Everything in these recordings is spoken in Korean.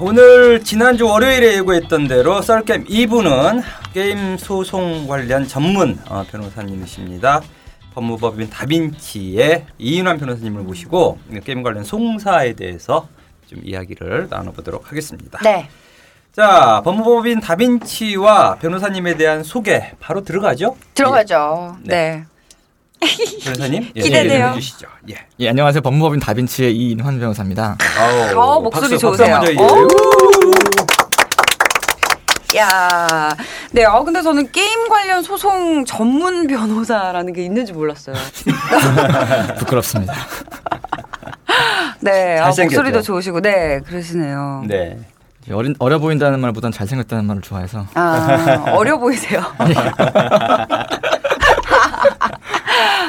오늘 지난주 월요일에 예고했던 대로 썰게임 2부는 게임 소송 관련 전문 어, 변호사님이십니다. 법무법인 다빈치의 이인환 변호사님을 모시고 게임 관련 송사에 대해서 좀 이야기를 나눠보도록 하겠습니다. 네. 자, 법무법인 다빈치와 변호사님에 대한 소개 바로 들어가죠? 들어가죠. 네. 변호사님 예, 기대돼요. 해주시죠. 예. 예, 안녕하세요. 법무법인 다빈치의 이인환 변호사입니다. 아우, 어, 목소리 박수, 좋으세요. 박수. 야, 네. 어 근데 저는 게임 관련 소송 전문 변호사라는 게 있는지 몰랐어요. 부끄럽습니다. 네. 아, 잘생겼죠? 목소리도 좋으시고, 네, 그러시네요. 네. 어린, 어려 보인다는 말보단 잘생겼다는 말을 좋아해서 아, 어려 보이세요.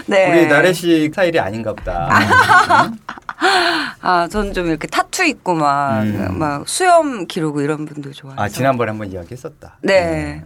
네. 우리 나래 씨 스타일이 아닌가 보다. 아, 전좀 이렇게 타투 있고 막, 음. 막 수염 기르고 이런 분들 좋아해요. 아 지난번에 한번 이야기했었다. 네.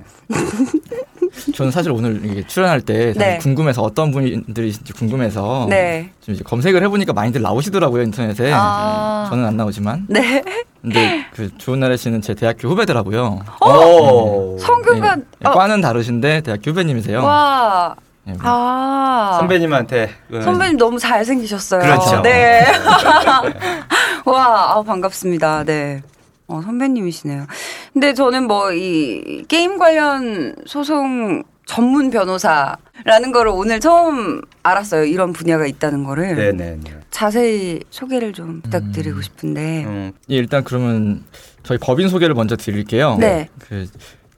저는 사실 오늘 이게 출연할 때 네. 궁금해서 어떤 분들이신지 궁금해서 네. 좀 이제 검색을 해보니까 많이들 나오시더라고요 인터넷에 아. 저는 안 나오지만 네. 근데 그 좋은 나래 씨는 제 대학교 후배더라고요. 오. 성균관, 예, 어, 과는 다르신데 대학교 후배님이세요. 와. 예, 뭐 아. 선배님한테 그 선배님 너무 잘생기셨어요. 그렇죠. 네. 와, 아, 반갑습니다. 네. 어, 선배님이시네요. 근데 저는 뭐 이 게임 관련 소송 전문 변호사라는 거를 오늘 처음 알았어요. 이런 분야가 있다는 거를. 네네네. 자세히 소개를 좀 부탁드리고 싶은데. 음, 예, 일단 그러면 저희 법인 소개를 먼저 드릴게요. 네. 그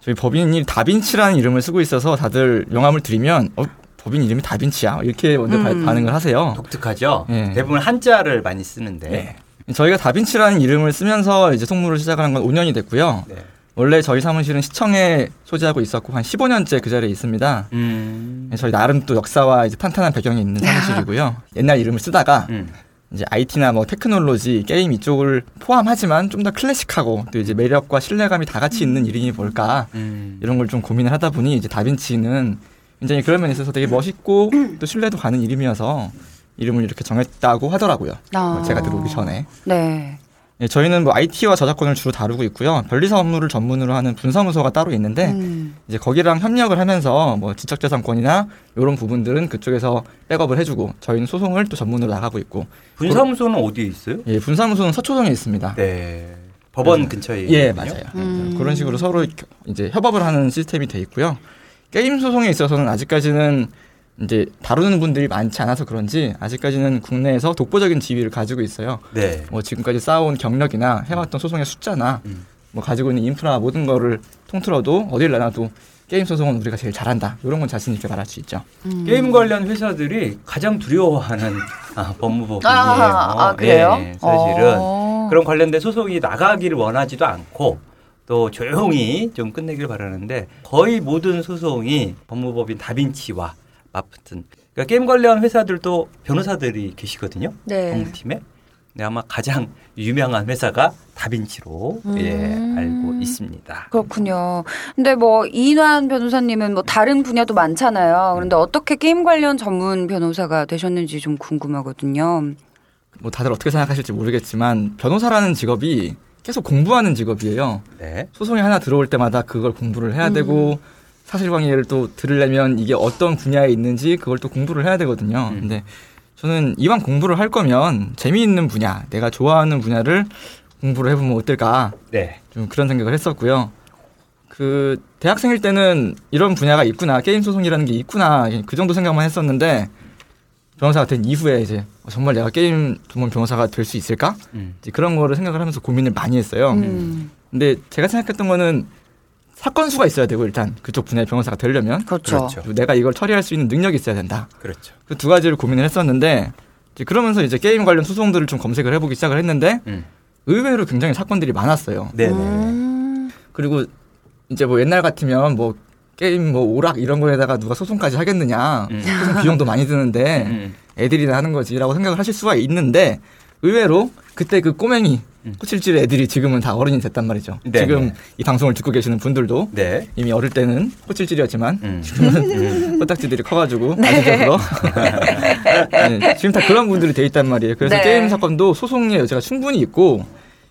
저희 법인이 다빈치라는 이름을 쓰고 있어서 다들 명함을 드리면 어, 법인 이름이 다빈치야 이렇게 먼저 바- 음. 반응을 하세요. 독특하죠. 예. 대부분 한자를 많이 쓰는데. 네. 저희가 다빈치라는 이름을 쓰면서 이제 송무를 시작한 건 5년이 됐고요. 네. 원래 저희 사무실은 시청에 소재하고 있었고 한 15년째 그 자리에 있습니다. 음. 저희 나름 또 역사와 이제 탄탄한 배경이 있는 사무실이고요. 옛날 이름을 쓰다가 음. 이제 IT나 뭐 테크놀로지, 게임 이쪽을 포함하지만 좀 더 클래식하고 또 이제 매력과 신뢰감이 다 같이 있는 이름이 뭘까 음. 이런 걸 좀 고민을 하다 보니 이제 다빈치는 굉장히 그런 면에 있어서 되게 멋있고 또 신뢰도 가는 이름이어서 이름을 이렇게 정했다고 하더라고요. 아. 제가 들어오기 전에. 네. 예, 저희는 뭐 IT와 저작권을 주로 다루고 있고요. 변리사 업무를 전문으로 하는 분사무소가 따로 있는데 음. 이제 거기랑 협력을 하면서 뭐 지적재산권이나 이런 부분들은 그쪽에서 백업을 해주고 저희는 소송을 또 전문으로 나가고 있고 분사무소는 어디에 있어요? 예, 분사무소는 서초동에 있습니다. 네. 법원 근처에 예. 맞아요. 음. 그런 식으로 서로 겨- 이제 협업을 하는 시스템이 돼 있고요. 게임 소송에 있어서는 아직까지는 이제 다루는 분들이 많지 않아서 그런지 아직까지는 국내에서 독보적인 지위를 가지고 있어요. 네. 뭐 지금까지 쌓아온 경력이나 해왔던 소송의 숫자나 음. 뭐 가지고 있는 인프라 모든 거를 통틀어도 어딜 내놔도 게임 소송은 우리가 제일 잘한다. 이런 건 자신 있게 말할 수 있죠. 음. 게임 관련 회사들이 가장 두려워하는 아, 법무법인이에요. 아, 아, 그래요? 네, 사실은 어. 그런 관련된 소송이 나가기를 원하지도 않고 또 조용히 좀 끝내길 바라는데 거의 모든 소송이 법무법인 다빈치와 맞붙은 그러니까 게임 관련 회사들도 변호사들이 계시거든요. 네. 법무팀에. 네, 아마 가장 유명한 회사가 다빈치로 예, 음. 알고 있습니다. 그렇군요. 근데 뭐 이인환 변호사님은 뭐 다른 분야도 많잖아요. 그런데 어떻게 게임 관련 전문 변호사가 되셨는지 좀 궁금하거든요. 뭐 다들 어떻게 생각하실지 모르겠지만 변호사라는 직업이 계속 공부하는 직업이에요. 네. 소송이 하나 들어올 때마다 그걸 공부를 해야 되고 사실관계를 또 들으려면 이게 어떤 분야에 있는지 그걸 또 공부를 해야 되거든요. 음. 근데 저는 이왕 공부를 할 거면 재미있는 분야, 내가 좋아하는 분야를 공부를 해보면 어떨까 네. 좀 그런 생각을 했었고요. 그 대학생일 때는 이런 분야가 있구나 게임 소송이라는 게 있구나 그 정도 생각만 했었는데 변호사가 된 이후에 이제 어, 정말 내가 게임 전문 변호사가 될 수 있을까 음. 이제 그런 거를 생각을 하면서 고민을 많이 했어요. 음, 근데 제가 생각했던 거는 사건 수가 있어야 되고 일단 그쪽 분야의 변호사가 되려면 그렇죠. 그렇죠. 내가 이걸 처리할 수 있는 능력이 있어야 된다. 그렇죠. 그 두 가지를 고민을 했었는데 이제 그러면서 이제 게임 관련 소송들을 좀 검색을 해보기 시작을 했는데 음. 의외로 굉장히 사건들이 많았어요. 네네. 음, 그리고 이제 뭐 옛날 같으면 뭐 게임 뭐 오락 이런 거에다가 누가 소송까지 하겠느냐 음. 소송 비용도 많이 드는데 음. 애들이나 하는 거지라고 생각을 하실 수가 있는데 의외로 그때 그 꼬맹이 음. 코칠질 애들이 지금은 다 어른이 됐단 말이죠. 네, 지금 네. 이 방송을 듣고 계시는 분들도 네. 이미 어릴 때는 코칠질이었지만 음. 지금은 코딱지들이 커가지고 아시적으로 네, 지금 다 그런 분들이 돼 있단 말이에요. 그래서 네. 게임 사건도 소송의 여지가 충분히 있고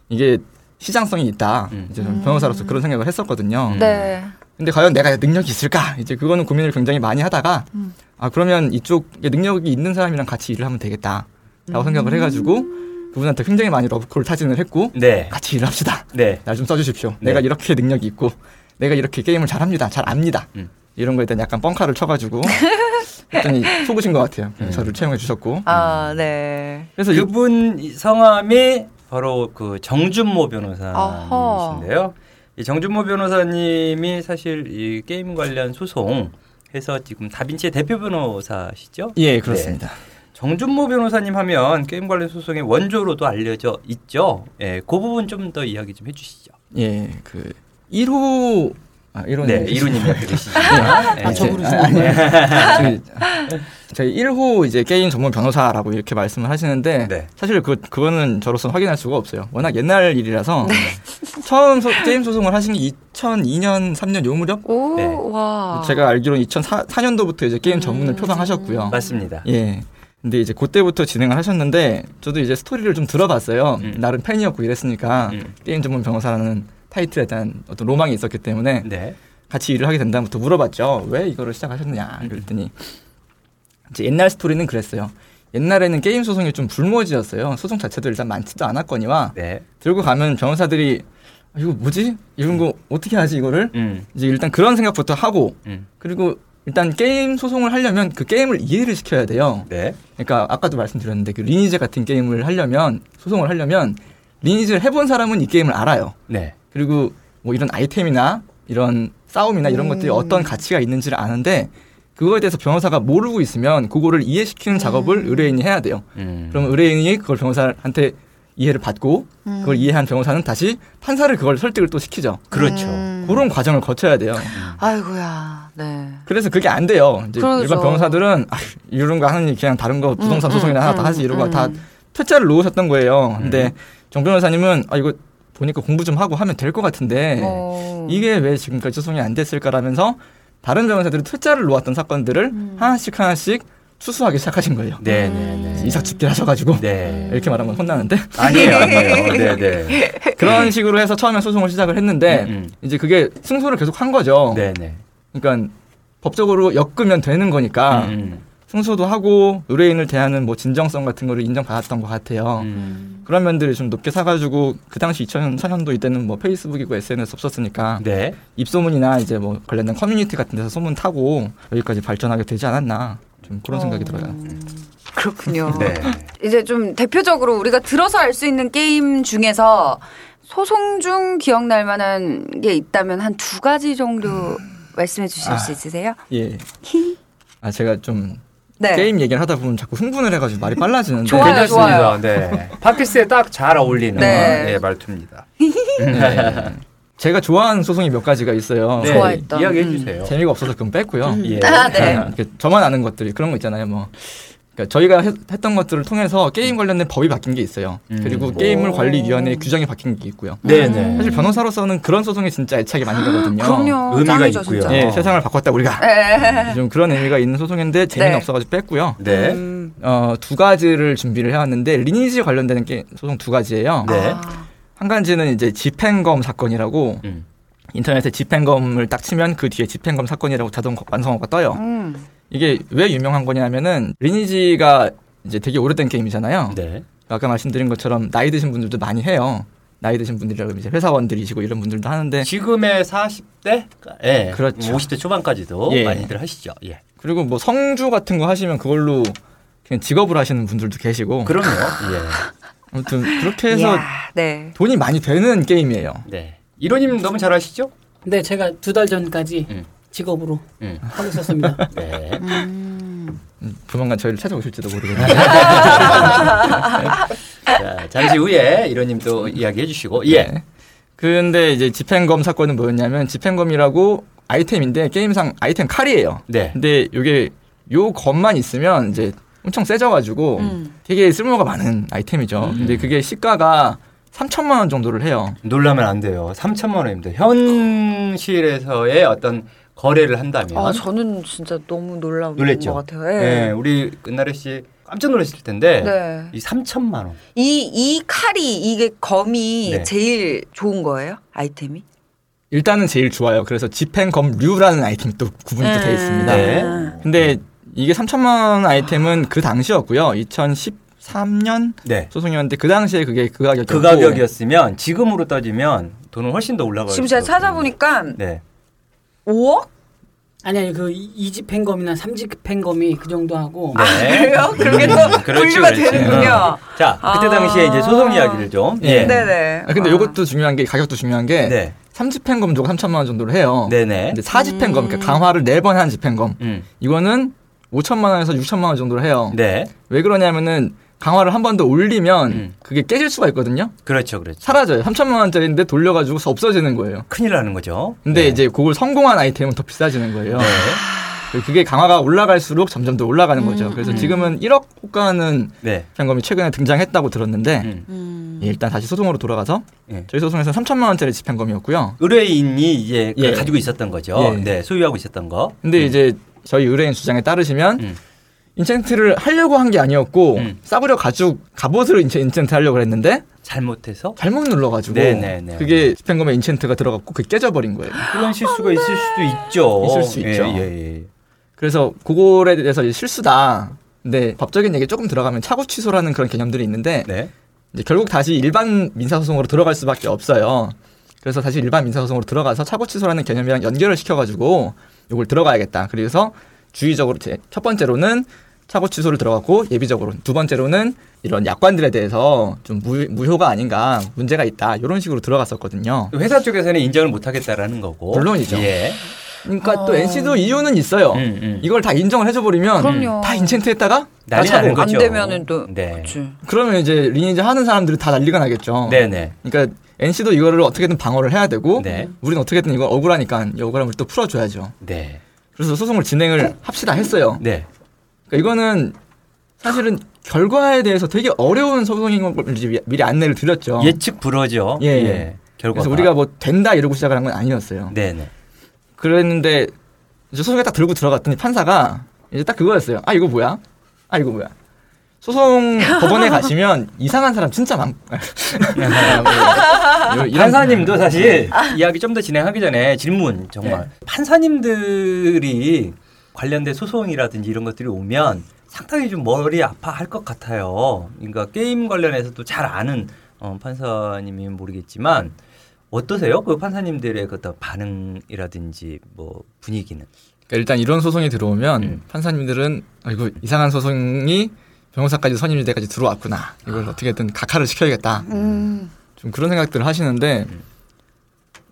이게 시장성이 있다. 음. 이제 저는 변호사로서 그런 생각을 했었거든요. 음. 네. 근데 과연 내가 능력이 있을까? 이제 그거는 고민을 굉장히 많이 하다가 아 그러면 이쪽에 능력이 있는 사람이랑 같이 일을 하면 되겠다라고 생각을 해가지고 그분한테 굉장히 많이 러브콜 타진을 했고 네. 같이 일을 합시다. 네. 날 좀 써주십시오. 네. 내가 이렇게 능력이 있고 내가 이렇게 게임을 잘합니다. 잘 압니다. 음. 이런 거에 대한 약간 뻥카를 쳐가지고 했더니 속으신 것 같아요. 음. 저를 채용해 주셨고 아, 네. 그래서 이- 그분 성함이 바로 그 정준모. 변호사님이신데요. 이 정준모 변호사님이 사실 이 게임 관련 소송 해서 지금 다빈치의 대표 변호사시죠? 예 그렇습니다. 정준모 변호사님 하면 게임 관련 소송의 원조로도 알려져 있죠. 예, 그 부분 좀 더 이야기 좀 해주시죠. 예, 그 1호 아 1호 네, 이루님 옆에 계시죠. 아, 네. 저 저희 1호 이제 게임 전문 변호사라고 이렇게 말씀을 하시는데 네. 사실 그 그거는 저로서 는 확인할 수가 없어요. 워낙 옛날 일이라서 네. 처음 소- 게임 소송을 하신 게 2002년 3년 요 무렵 오, 네. 와. 제가 알기로는 2004년도부터 이제 게임 전문을 음. 표방하셨고요. 맞습니다. 예. 근데 이제 그때부터 진행을 하셨는데 저도 이제 스토리를 좀 들어봤어요. 음. 나름 팬이었고 이랬으니까 음. 게임 전문 변호사라는 타이틀에 대한 어떤 로망이 있었기 때문에 네. 같이 일을 하게 된다부터 물어봤죠. 왜 이거를 시작하셨느냐 그랬더니 이제 옛날 스토리는 그랬어요. 옛날에는 게임 소송이 좀 불모지였어요. 소송 자체도 일단 많지도 않았거니와 네. 들고 가면 변호사들이 아, 이거 뭐지? 이런 거 어떻게 하지 이거를? 음. 이제 일단 그런 생각부터 하고 음. 그리고 일단 게임 소송을 하려면 그 게임을 이해를 시켜야 돼요. 네. 그러니까 아까도 말씀드렸는데 그 리니지 같은 게임을 하려면 소송을 하려면 리니지를 해본 사람은 이 게임을 알아요. 네. 그리고 뭐 이런 아이템이나 이런 싸움이나 이런 음. 것들이 어떤 가치가 있는지를 아는데 그거에 대해서 변호사가 모르고 있으면 그거를 이해시키는 작업을 의뢰인이 해야 돼요. 음. 그럼 의뢰인이 그걸 변호사한테 이해를 받고 그걸 이해한 변호사는 다시 판사를 그걸 설득을 또 시키죠. 그렇죠. 음. 그런 과정을 거쳐야 돼요. 아이고야. 네. 그래서 그게 안 돼요. 이제 그러죠. 일반 변호사들은 아, 이런 거 하느니 그냥 다른 거 부동산 음, 소송이나 음, 하나 다 음, 하지 이러고 음. 다 퇴짜를 놓으셨던 거예요. 근데 음. 정 변호사님은 아 이거 보니까 공부 좀 하고 하면 될 것 같은데 어. 이게 왜 지금까지 소송이 안 됐을까라면서 다른 변호사들이 퇴짜를 놓았던 사건들을 음. 하나씩 하나씩 추수하기 시작하신 거예요. 네, 네, 네. 이삭죽기를 하셔가지고 네. 이렇게 말하면 혼나는데 아니에요, 아니에요. 네, 네. 그런 식으로 해서 처음에 소송을 시작을 했는데 음, 음. 이제 그게 승소를 계속 한 거죠. 네, 네. 그러니까 법적으로 엮으면 되는 거니까 음, 승소도 하고 의뢰인을 대하는 뭐 진정성 같은 거를 인정받았던 것 같아요. 음. 그런 면들이 좀 높게 사가지고 그 당시 2004년도 이때는 뭐 페이스북이고 SNS 없었으니까 네. 입소문이나 이제 뭐 관련된 커뮤니티 같은 데서 소문 타고 여기까지 발전하게 되지 않았나 좀 그런 생각이 어. 들어요. 그렇군요. 네. 이제 좀 대표적으로 우리가 들어서 알 수 있는 게임 중에서 소송 중 기억날 만한 게 있다면 한 두 가지 정도 말씀해 주실 아. 수 있으세요? 예. 아 제가 좀 네. 게임 얘기를 하다 보면 자꾸 흥분을 해가지고 말이 빨라지는데 좋아요, 괜찮습니다. 좋아요. 네. 팟캐스트에 딱 잘 어울리는 네. 네, 말투입니다. 네. 제가 좋아하는 소송이 몇 가지가 있어요. 네, 좋아했던. 이야기해 음. 재미가 재미가 없어서 그건 뺐고요. 예. 아, 네. 이렇게 저만 아는 것들이 그런 거 있잖아요. 뭐 그러니까 저희가 했, 던 것들을 통해서 게임 관련된 법이 바뀐 게 있어요. 음. 그리고 게임을 오. 관리위원회 규정이 바뀐 게 있고요. 네, 네. 사실 변호사로서는 그런 소송이 진짜 애착이 많이 가거든요. 그럼요. 의미가 짱이죠, 있고요. 진짜. 예, 세상을 바꿨다 우리가 네. 좀 그런 의미가 있는 소송인데 재미는 네. 없어가지고 뺐고요. 네. 음. 어, 두 가지를 준비를 해왔는데 리니지 관련되는 게 소송 두 가지예요. 네. 아. 한 가지는 이제 집행검 사건이라고 음. 인터넷에 집행검을 딱 치면 그 뒤에 집행검 사건이라고 자동 완성어가 떠요. 음. 이게 왜 유명한 거냐면은 리니지가 이제 되게 오래된 게임이잖아요. 네. 아까 말씀드린 것처럼 나이 드신 분들도 많이 해요. 나이 드신 분들이라고 이제 회사원들이시고 이런 분들도 하는데 지금의 40대? 예. 그렇죠. 50대 초반까지도 예. 많이들 하시죠. 예. 그리고 뭐 성주 같은 거 하시면 그걸로 그냥 직업을 하시는 분들도 계시고 그럼요. 예. 아무튼 그렇게 해서 이야, 네. 돈이 많이 되는 게임이에요. 네. 이로님 너무 잘 아시죠? 네, 제가 두 달 전까지 음. 직업으로 음. 하고 있었습니다. 네. 음. 음, 조만간 저희를 찾아오실지도 모르겠네요. 자, 잠시 후에 이로님 또 이야기해 주시고. 예. 네. 근데 이제 집행검 사건은 뭐였냐면 집행검이라고 아이템인데 게임상 아이템 칼이에요. 네. 근데 이게 요 검만 있으면 이제 엄청 세져가지고 음. 되게 쓸모가 많은 아이템이죠. 근데 그게 시가가 3천만 원 정도를 해요. 놀라면 안 돼요. 3천만 원입니다. 현실에서의 어떤 거래를 한다면 아, 저는 진짜 너무 놀라운 놀랬죠? 것 같아요. 예. 네, 우리 끝나래 씨 깜짝 놀랐을 텐데 네. 이 3천만 원. 이, 이 칼이, 이게 검이 네. 제일 좋은 거예요? 아이템이? 일단은 제일 좋아요. 그래서 집행검류라는 아이템이 또 구분이 또돼 있습니다. 네. 근데 이게 3천만 원 아이템은 그 당시였고요. 2013년 네. 소송이었는데 그 당시에 그게 그 가격이었고 그 가격이었으면 지금으로 따지면 돈은 훨씬 더 올라갈 지금 제가. 찾아보니까 네. 5억? 아니 아니 그 이집 팽검이나 삼집 팽검이 그 정도 하고 네. 그래요? 그렇게 또 그렇지, 분류가 그렇지. 되는군요. 어. 자, 그때 아. 당시에 이제 소송 이야기를 좀. 예. 네네. 아, 근데 아. 이것도 중요한 게 가격도 중요한 게 네. 3집행검조가 3천만 원 정도를 해요. 네네. 근데 4집행검, 그러니까 강화를 4번 한 집행검. 음. 이거는 5천만 원에서 6천만 원 정도를 해요. 네. 왜 그러냐면은 강화를 한 번 더 올리면 음. 그게 깨질 수가 있거든요. 그렇죠, 그렇죠. 사라져요. 3천만 원짜리인데 돌려가지고 없어지는 거예요. 큰일 나는 거죠. 근데 네. 이제 그걸 성공한 아이템은 더 비싸지는 거예요. 네. 그게 강화가 올라갈수록 점점 더 올라가는 거죠. 그래서 음. 지금은 1억 호가는 네. 집행검이 최근에 등장했다고 들었는데 음. 음. 예, 일단 다시 소송으로 돌아가서 예. 저희 소송에서 3천만 원짜리 집행검이었고요. 의뢰인이 이제 예. 가지고 있었던 거죠. 예. 네, 소유하고 있었던 거. 근데 음. 이제 저희 의뢰인 주장에 따르시면 음. 인챈트를 하려고 한 게 아니었고 음. 싸구려 가죽 갑옷으로 인챈, 인챈트 하려고 했는데 잘못해서 잘못 눌러가지고 네네네. 그게 집행검에 인챈트가 들어갔고 그게 깨져버린 거예요. 그런 실수가 있을 수도 있죠. 있을 수 예, 있죠. 예, 예. 그래서 그거에 대해서 이제 실수다. 근데 법적인 얘기 조금 들어가면 차고 취소라는 그런 개념들이 있는데 네. 이제 결국 다시 일반 민사소송으로 들어갈 수밖에 없어요. 그래서 다시 일반 민사소송으로 들어가서 차고 취소라는 개념이랑 연결을 시켜가지고 이걸 들어가야겠다. 그래서 주의적으로 제- 첫 번째로는 차고 취소를 들어갔고 예비적으로 두 번째로는 이런 약관들에 대해서 좀 무, 무효가 아닌가 문제가 있다 이런 식으로 들어갔었거든요. 회사 쪽에서는 인정을 못 하겠다라는 거고. 물론이죠. 예. 그러니까 또 어. NC도 이유는 있어요. 음, 음. 이걸 다 인정을 해줘버리면 그럼요. 다 인챈트했다가 난리. 나는 안 거죠. 되면은 또 네. 그치. 그러면 이제 리니지 하는 사람들이 다 난리가 나겠죠. 네네. 그러니까 NC도 이거를 어떻게든 방어를 해야 되고 네. 우리는 어떻게든 이거 억울하니까 이 억울함을 또 풀어줘야죠. 네. 그래서 소송을 진행을 합시다 했어요. 네. 그러니까 이거는 사실은 결과에 대해서 되게 어려운 소송인 걸 이제 미리 안내를 드렸죠. 예측 불허죠. 예, 예. 예. 결과. 그래서 우리가 뭐 된다 이러고 시작을 한 건 아니었어요. 네네. 그랬는데 이제 소송에 딱 들고 들어갔더니 판사가 이제 딱 그거였어요. 아 이거 뭐야? 아 이거 뭐야? 소송 법원에 가시면 이상한 사람 진짜 많. 판사님도 사실 이야기 좀 더 진행하기 전에 질문 정말 네. 판사님들이 관련된 소송이라든지 이런 것들이 오면 상당히 좀 머리 아파할 것 같아요. 그러니까 게임 관련해서도 잘 아는 어, 판사님이 모르겠지만 어떠세요? 그 판사님들의 그 어떤 반응이라든지 뭐 분위기는? 그러니까 일단 이런 소송이 들어오면 음. 판사님들은 아, 이거 이상한 소송이 변호사까지 선임이 돼까지 들어왔구나. 이걸 어떻게든 각하를 시켜야겠다. 음. 좀 그런 생각들을 하시는데 음.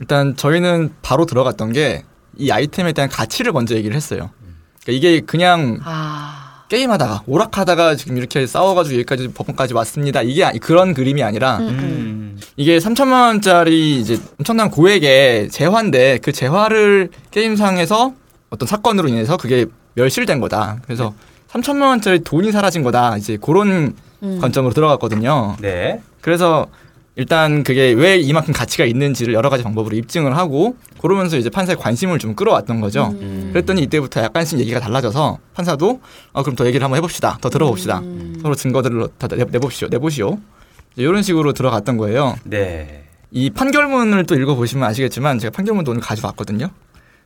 일단 저희는 바로 들어갔던 게 이 아이템에 대한 가치를 먼저 얘기를 했어요. 그러니까 이게 그냥 아. 게임하다가 오락하다가 지금 이렇게 싸워가지고 여기까지 법원까지 왔습니다. 이게 아니- 그런 그림이 아니라 음. 이게 3천만 원짜리 이제 엄청난 고액의 재화인데 그 재화를 게임상에서 어떤 사건으로 인해서 그게 멸실된 거다. 그래서 3천만 원짜리 돈이 사라진 거다. 이제 그런 음. 관점으로 들어갔거든요. 네. 그래서 일단 그게 왜 이만큼 가치가 있는지를 여러 가지 방법으로 입증을 하고 그러면서 이제 판사의 관심을 좀 끌어왔던 거죠. 음. 그랬더니 이때부터 약간씩 얘기가 달라져서 판사도 어, 그럼 더 얘기를 한번 해봅시다. 더 들어봅시다. 음. 서로 증거들을 다 내, 내봅시오. 내보시오. 이런 식으로 들어갔던 거예요. 네. 이 판결문을 또 읽어보시면 아시겠지만 제가 판결문도 오늘 가져왔거든요.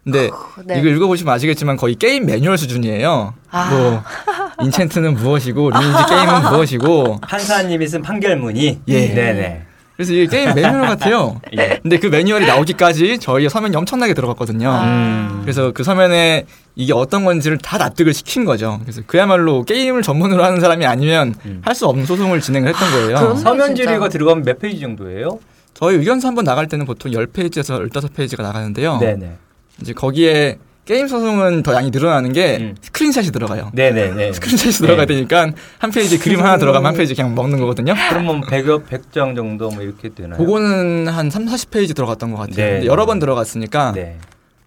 근데 네. 이거 읽어보시면 아시겠지만 거의 게임 매뉴얼 수준이에요. 아. 뭐 enchant는 무엇이고 리니지 게임은 무엇이고 판사님이 쓴 판결문이 예. 네네. 그래서 이게 게임 매뉴얼 같아요. 예. 근데 그 매뉴얼이 나오기까지 저희 서면이 엄청나게 들어갔거든요. 음. 그래서 그 서면에 이게 어떤 건지를 다 납득을 시킨 거죠. 그래서 그야말로 게임을 전문으로 하는 사람이 아니면 음. 할수 없는 소송을 진행을 했던 거예요. 그럼- 서면. 질의가 들어가면 몇 페이지 정도예요? 저희 의견서 한번 나갈 때는 보통 10페이지에서 15페이지가 나가는데요. 네네. 이제 거기에 게임 소송은 더 양이 늘어나는 게 음. 스크린샷이 들어가요. 네네네. 스크린샷이 들어가야 되니까 한 페이지 그림 하나 들어가면 한 페이지 그냥 먹는 거거든요. 그러면 100여 100장 정도 뭐 이렇게 되나요? 그거는 한 3, 40페이지 들어갔던 것 같아요. 네. 근데 여러 번 들어갔으니까 네.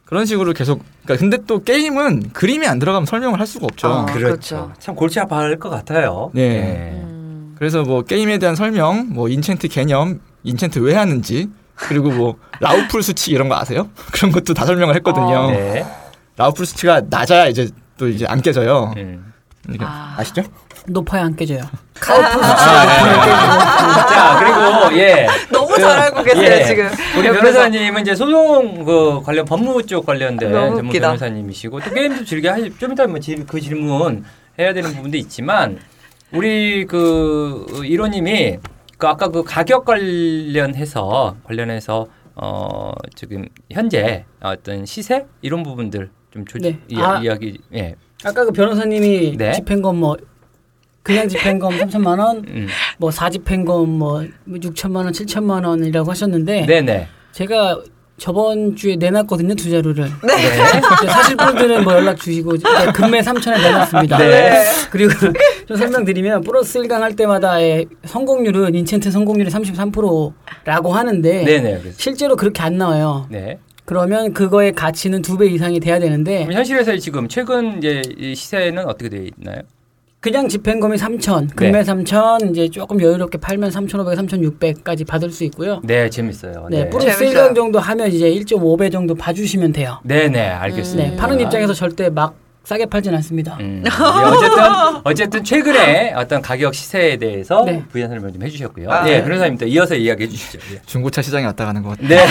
그런 식으로 계속 그러니까 근데 또 게임은 그림이 안 들어가면 설명을 할 수가 없죠. 아, 그렇죠. 그렇죠. 참 골치 아파할 것 같아요. 네. 음. 그래서 뭐 게임에 대한 설명, 뭐 enchant 개념, 인챈트 왜 하는지, 그리고 뭐 라우풀 수치 이런 거 아세요? 그런 것도 다 설명을 했거든요. 어. 네. 수치가 낮아야 이제 또 이제 안 깨져요. 음. 이게 아. 아시죠? 높아야 안 깨져요. 자 그리고 예 너무 그, 잘 알고 계세요 예. 지금. 우리 옆에서. 변호사님은 이제 소송 그 관련 법무 쪽 관련된 너무 전문 웃기다. 변호사님이시고 또 게임도 즐겨 하시 좀 이따 뭐그 질문 해야 되는 부분도 있지만 우리 그 이로님이 그 아까 그 가격 관련해서 관련해서 어 지금 현재 어떤 시세 이런 부분들 좀 조, 네. 이, 아. 이야기 예 아까 그 변호사님이 네. 집행검 뭐 그냥 집행검 3천만 원, 음. 뭐 4집행검 뭐 6천만 원, 7천만 원이라고 하셨는데 네네 제가 저번 주에 내놨거든요 두 자료를. 네. 이제 사실 분들은 뭐 연락 주시고 이제 금매 3천에 내놨습니다. 네. 그리고 좀 설명드리면 플러스 1강 할 때마다의 성공률은 인챈트 성공률이 33%라고 하는데 네네 그래서 실제로 그렇게 안 나와요. 네 그러면 그거의 가치는 두 배 이상이 돼야 되는데 현실에서 지금 최근 이제 이 시세는 어떻게 되어 있나요? 그냥 집행검이 3천, 금매 3천, 이제 조금 여유롭게 팔면 3,500, 3,600까지 받을 수 있고요. 네 재밌어요. 네, 플러스 재밌어요. 1강 정도 하면 이제 1.5배 정도 봐주시면 돼요. 네 네 알겠습니다. 네, 파는 입장에서 절대 막 싸게 팔진 않습니다. 음, 네, 어쨌든 어쨌든 최근에 어떤 가격 시세에 대해서 네. 부연 설명 좀 해주셨고요. 아, 네, 네. 변호사님도 이어서 이야기해 주시죠. 예. 중고차 시장에 왔다 가는 것. 네,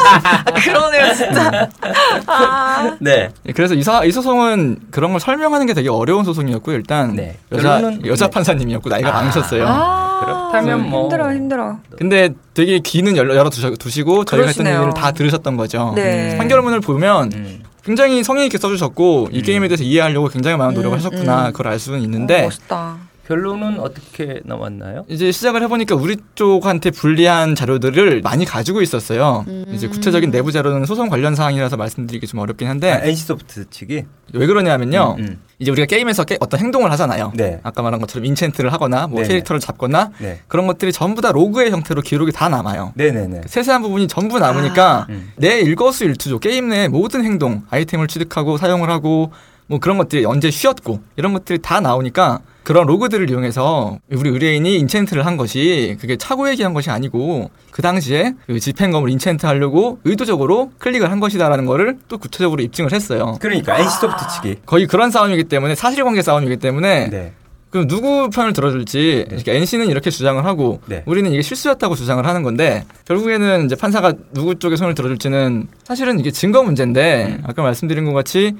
그러네요 진짜. 아. 네, 예, 그래서 이, 사, 이 소송은 그런 걸 설명하는 게 되게 어려운 소송이었고 일단 네. 여자 결론은- 여자 네. 판사님이었고 나이가 아. 많으셨어요. 아, 그렇다면 뭐 힘들어 힘들어. 근데 되게 귀는 열어, 두시고 저희가 했던 그러시네요. 얘기를 다 들으셨던 거죠. 네. 판결문을 보면 음, 굉장히 성의 있게 써주셨고 이 음. 게임에 대해서 이해하려고 굉장히 많은 노력을 음, 하셨구나 음. 그걸 알 수는 어, 있는데 멋있다. 결론은 어떻게 나왔나요? 이제 시작을 해보니까 우리 쪽한테 불리한 자료들을 많이 가지고 있었어요. 음. 이제 구체적인 내부 자료는 소송 관련 사항이라서 말씀드리기 좀 어렵긴 한데 아, NC소프트 측이 왜 그러냐면요. 음, 음. 이제 우리가 게임에서 게- 어떤 행동을 하잖아요. 네. 아까 말한 것처럼 인챈트를 하거나 뭐 네네. 캐릭터를 잡거나 네, 그런 것들이 전부 다 로그의 형태로 기록이 다 남아요. 네, 네, 네. 세세한 부분이 전부 남으니까 음. 내 일거수일투족 게임 내 모든 행동 아이템을 취득하고 사용을 하고 뭐 그런 것들이 언제 쉬었고 이런 것들이 다 나오니까 그런 로그들을 이용해서 우리 의뢰인이 인챈트를 한 것이 그게 차고 얘기한 것이 아니고 그 당시에 그 집행검을 인챈트 하려고 의도적으로 클릭을 한 것이다라는 거를 또 구체적으로 입증을 했어요. 그러니까 NC소프트 측이 거의 그런 싸움이기 때문에 사실관계 싸움이기 때문에 네, 그럼 누구 편을 들어줄지 그러니까 NC는 이렇게 주장을 하고 네. 우리는 이게 실수였다고 주장을 하는 건데 결국에는 이제 판사가 누구 쪽의 손을 들어줄지는 사실은 이게 증거 문제인데 음. 아까 말씀드린 것 같이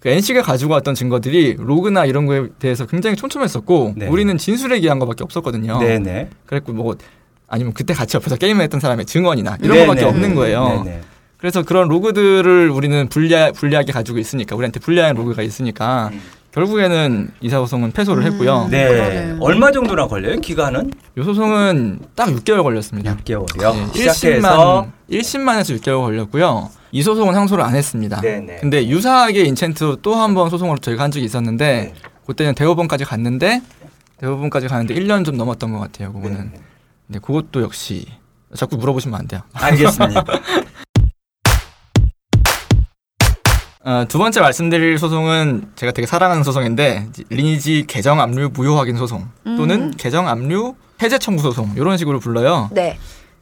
그 NC가 가지고 왔던 증거들이 로그나 이런 거에 대해서 굉장히 촘촘했었고 네. 우리는 진술에 기한 거밖에 없었거든요. 네, 네. 그랬고 뭐 아니면 그때 같이 옆에서 게임을 했던 사람의 증언이나 이런 네, 거밖에 네. 없는 거예요. 네, 네. 그래서 그런 로그들을 우리는 불리하, 불리하게 가지고 있으니까 우리한테 불리한 로그가 있으니까 음. 결국에는 이사 소송은 패소를 했고요. 네. 그러네요. 얼마 정도나 걸려요? 기간은? 이 소송은 딱 6개월 걸렸습니다. 6개월이요. 네, 시작해서 1심만 1심만에서 6개월 걸렸고요. 이 소송은 상소를 안 했습니다. 네, 네. 근데 유사하게 enchant 또 한 번 소송을 저희가 한 적이 있었는데 네. 그때는 대법원까지 갔는데 대법원까지 가는데 1년 좀 넘었던 것 같아요. 그거는. 네. 근데 그것도 역시 자꾸 물어보시면 안 돼요. 알겠습니다. 어, 두 번째 말씀드릴 소송은 제가 되게 사랑하는 소송인데 리니지 계정 압류 무효 확인 소송 또는 음. 계정 압류 해제 청구 소송 이런 식으로 불러요. 네.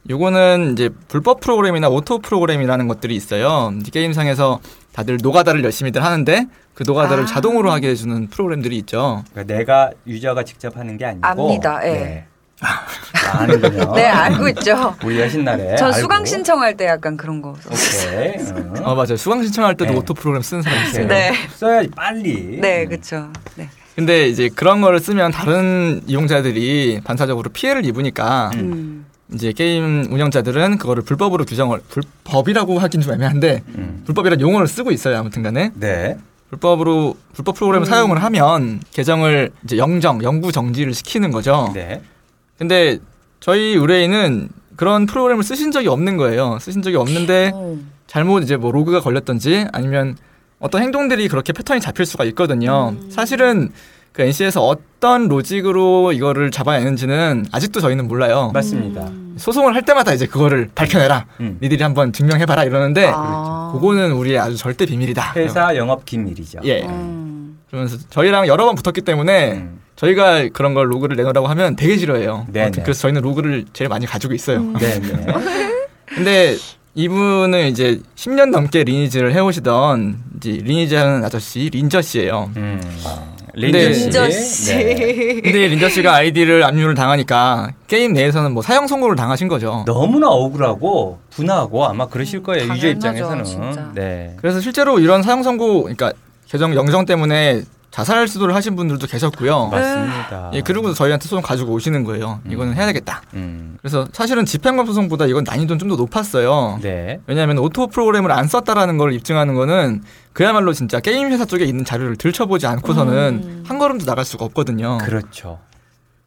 요거는 이제 불법 프로그램이나 오토 프로그램이라는 것들이 있어요. 게임상에서 다들 노가다를 열심히들 하는데 그 노가다를 아. 자동으로 하게 해주는 프로그램들이 있죠. 그러니까 내가 유저가 직접 하는 게 아니고 압니다. 예. 네. 아, 아는군요. 네 알고 있죠. 우리 여신날에 전 알고. 수강 신청할 때 약간 그런 거. 오케이. 어. 어 맞아요. 수강 신청할 때도 네. 오토 프로그램 쓰는 사람 있어요. 네. 써야지 빨리. 네, 음. 그렇죠. 네. 근데 이제 그런 거를 쓰면 다른 이용자들이 반사적으로 피해를 입으니까 음. 음. 이제 게임 운영자들은 그거를 불법으로 규정을 불법이라고 하긴 좀 애매한데 음. 불법이라는 용어를 쓰고 있어요. 아무튼간에 네. 불법으로 불법 프로그램을 음. 사용을 하면 계정을 이제 영정, 영구 정지를 시키는 거죠. 네. 근데 저희 의뢰인은 그런 프로그램을 쓰신 적이 없는 거예요. 쓰신 적이 없는데 오. 잘못 이제 뭐 로그가 걸렸던지 아니면 어떤 행동들이 그렇게 패턴이 잡힐 수가 있거든요. 음. 사실은 그 NC에서 어떤 로직으로 이거를 잡아내는지는 아직도 저희는 몰라요. 맞습니다. 음. 소송을 할 때마다 이제 그거를 밝혀내라. 음. 니들이 한번 증명해봐라 이러는데 아. 그거는 우리의 아주 절대 비밀이다. 회사 영업 기밀이죠. 예. 음. 그러면서 저희랑 여러 번 붙었기 때문에 음. 저희가 그런 걸 로그를 내놓으라고 하면 되게 싫어해요. 네네. 아무튼 그래서 저희는 로그를 제일 많이 가지고 있어요. 네, 네. 근데 이분은 이제 10년 넘게 리니지를 해오시던 이제 리니지 하는 아저씨 린저 씨예요. 음. 린저 네. 씨. 린저 씨. 네. 근데 린저 씨가 아이디를 압류를 당하니까 게임 내에서는 뭐 사형 선고를 당하신 거죠. 너무나 억울하고 분하고 아마 그러실 거예요. 유저 당연하죠, 입장에서는. 진짜. 네. 그래서 실제로 이런 사형 선고, 그러니까 계정 영정 때문에 자살 시도를 하신 분들도 계셨고요. 맞습니다. 예, 그리고 저희한테 소송 가지고 오시는 거예요. 이거는 해야 되겠다. 음. 그래서 사실은 집행관 소송보다 이건 난이도는 좀 더 높았어요. 네. 왜냐하면 오토 프로그램을 안 썼다라는 걸 입증하는 거는 그야말로 진짜 게임 회사 쪽에 있는 자료를 들춰보지 않고서는 한 걸음도 나갈 수가 없거든요. 그렇죠.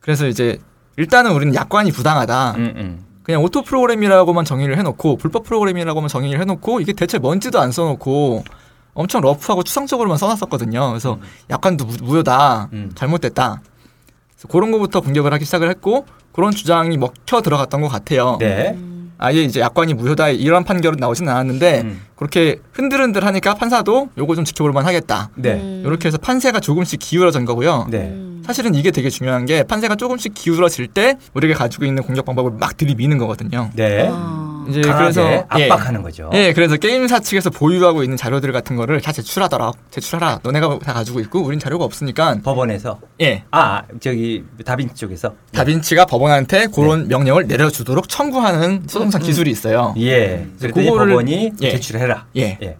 그래서 이제 일단은 우리는 약관이 부당하다. 음, 음. 그냥 오토 프로그램이라고만 정의를 해놓고 불법 프로그램이라고만 정의를 해놓고 이게 대체 뭔지도 안 써놓고 엄청 러프하고 추상적으로만 써놨었거든요. 그래서 약관도 무, 무효다, 음. 잘못됐다. 그래서 그런 거부터 공격을 하기 시작을 했고 그런 주장이 먹혀 들어갔던 것 같아요. 네. 아예 이제 약관이 무효다 이런 판결은 나오진 않았는데 음. 그렇게 흔들흔들 하니까 판사도 요거 좀 지켜볼 만 하겠다. 네. 이렇게 해서 판세가 조금씩 기울어진 거고요. 네. 사실은 이게 되게 중요한 게 판세가 조금씩 기울어질 때 우리가 가지고 있는 공격 방법을 막 들이미는 거거든요. 네. 아. 이제 그래서 예. 압박하는 거죠. 예, 그래서 게임사 측에서 보유하고 있는 자료들 같은 거를 다 제출하더라. 제출하라. 너네가 다 가지고 있고 우린 자료가 없으니까 법원에서 예. 아 저기 다빈치 쪽에서 다빈치가 법원한테 그런 명령을 내려주도록 청구하는 소송상 기술이 있어요. 예. 그래서 그랬더니 그거를- 법원이 예. 제출해라. 예. 예.